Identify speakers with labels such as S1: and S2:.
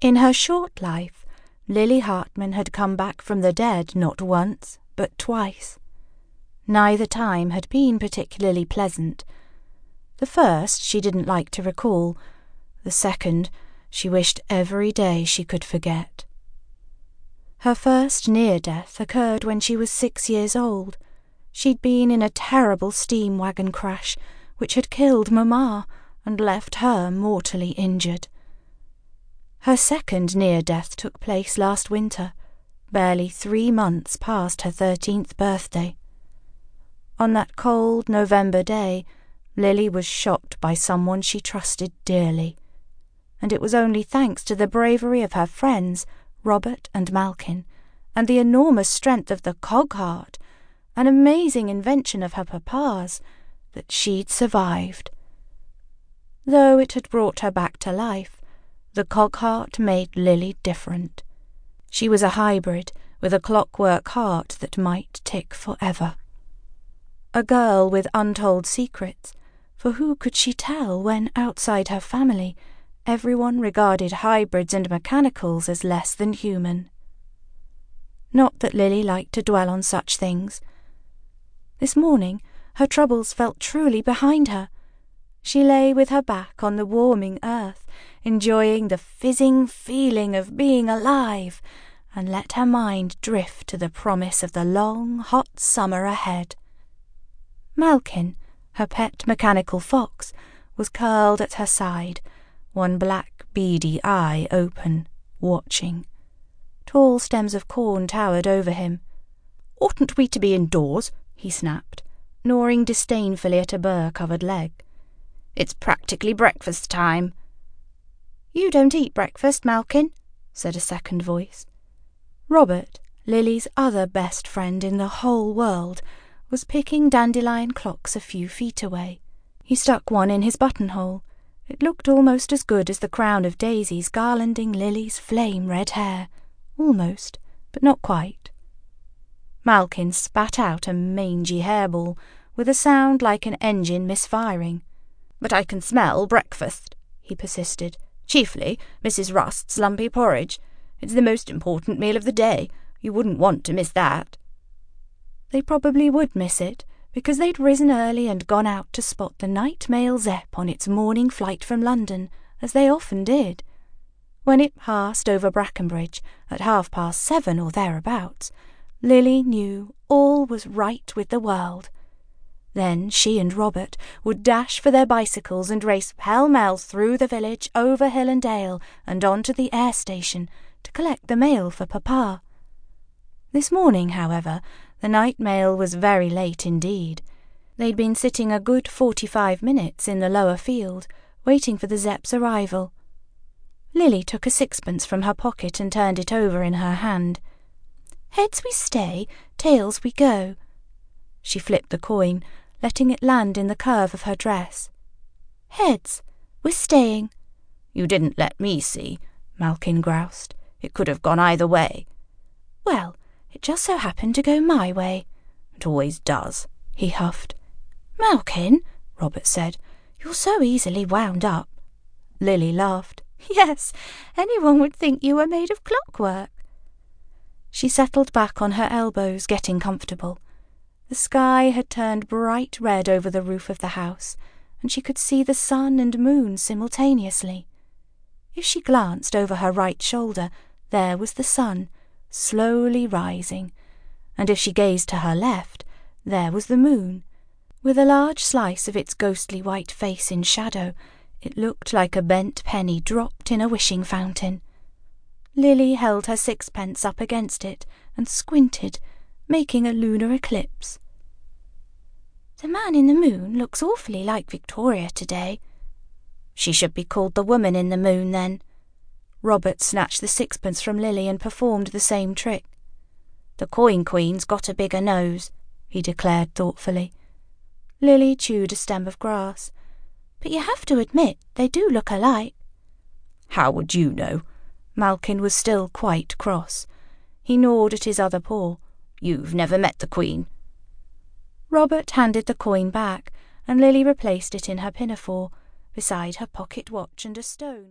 S1: In her short life, Lily Hartman had come back from the dead not once, but twice. Neither time had been particularly pleasant. The first she didn't like to recall, the second she wished every day she could forget. Her first near death occurred when she was six years old. She'd been in a terrible steam wagon crash which had killed Mamma and left her mortally injured. Her second near death took place last winter, barely three months past her thirteenth birthday. On that cold November day, Lily was shot by someone she trusted dearly, and it was only thanks to the bravery of her friends, Robert and Malkin, and the enormous strength of the Cogheart, an amazing invention of her papa's, that she'd survived. Though it had brought her back to life, the Cogheart made Lily different. She was a hybrid with a clockwork heart that might tick forever. A girl with untold secrets, for who could she tell when outside her family everyone regarded hybrids and mechanicals as less than human? Not that Lily liked to dwell on such things. This morning her troubles felt truly behind her she lay with her back on the warming earth, enjoying the fizzing feeling of being alive, and let her mind drift to the promise of the long, hot summer ahead. Malkin, her pet mechanical fox, was curled at her side, one black, beady eye open, watching. Tall stems of corn towered over him. Oughtn't we to be indoors? he snapped, gnawing disdainfully at a burr covered leg. It's practically breakfast time. You don't eat breakfast, Malkin, said a second voice. Robert, Lily's other best friend in the whole world, was picking dandelion clocks a few feet away. He stuck one in his buttonhole. It looked almost as good as the crown of daisies garlanding Lily's flame red hair. Almost, but not quite. Malkin spat out a mangy hairball, with a sound like an engine misfiring. But I can smell breakfast, he persisted. Chiefly Mrs. Rust's lumpy porridge. It's the most important meal of the day. You wouldn't want to miss that. They probably would miss it, because they'd risen early and gone out to spot the night mail Zepp on its morning flight from London, as they often did. When it passed over Brackenbridge at half past seven or thereabouts, Lily knew all was right with the world. Then she and Robert would dash for their bicycles and race pell mell through the village, over hill and dale, and on to the air station to collect the mail for Papa. This morning, however, the night mail was very late indeed. They'd been sitting a good forty five minutes in the lower field, waiting for the Zepp's arrival. Lily took a sixpence from her pocket and turned it over in her hand. Heads we stay, tails we go. She flipped the coin, letting it land in the curve of her dress. Heads. We're staying.
S2: You didn't let me see, Malkin groused. It could have gone either way.
S1: Well, it just so happened to go my way.
S2: It always does, he huffed.
S1: Malkin, Robert said, you're so easily wound up. Lily laughed. Yes, anyone would think you were made of clockwork. She settled back on her elbows, getting comfortable. The sky had turned bright red over the roof of the house, and she could see the sun and moon simultaneously. If she glanced over her right shoulder, there was the sun, slowly rising, and if she gazed to her left, there was the moon. With a large slice of its ghostly white face in shadow, it looked like a bent penny dropped in a wishing fountain. Lily held her sixpence up against it and squinted making a lunar eclipse. The man in the moon looks awfully like Victoria today.
S2: She should be called the woman in the moon, then.
S1: Robert snatched the sixpence from Lily and performed the same trick.
S2: The coin queen's got a bigger nose, he declared thoughtfully.
S1: Lily chewed a stem of grass. But you have to admit they do look alike.
S2: How would you know? Malkin was still quite cross. He gnawed at his other paw. You've never met the Queen.
S1: Robert handed the coin back, and Lily replaced it in her pinafore, beside her pocket watch and a stone.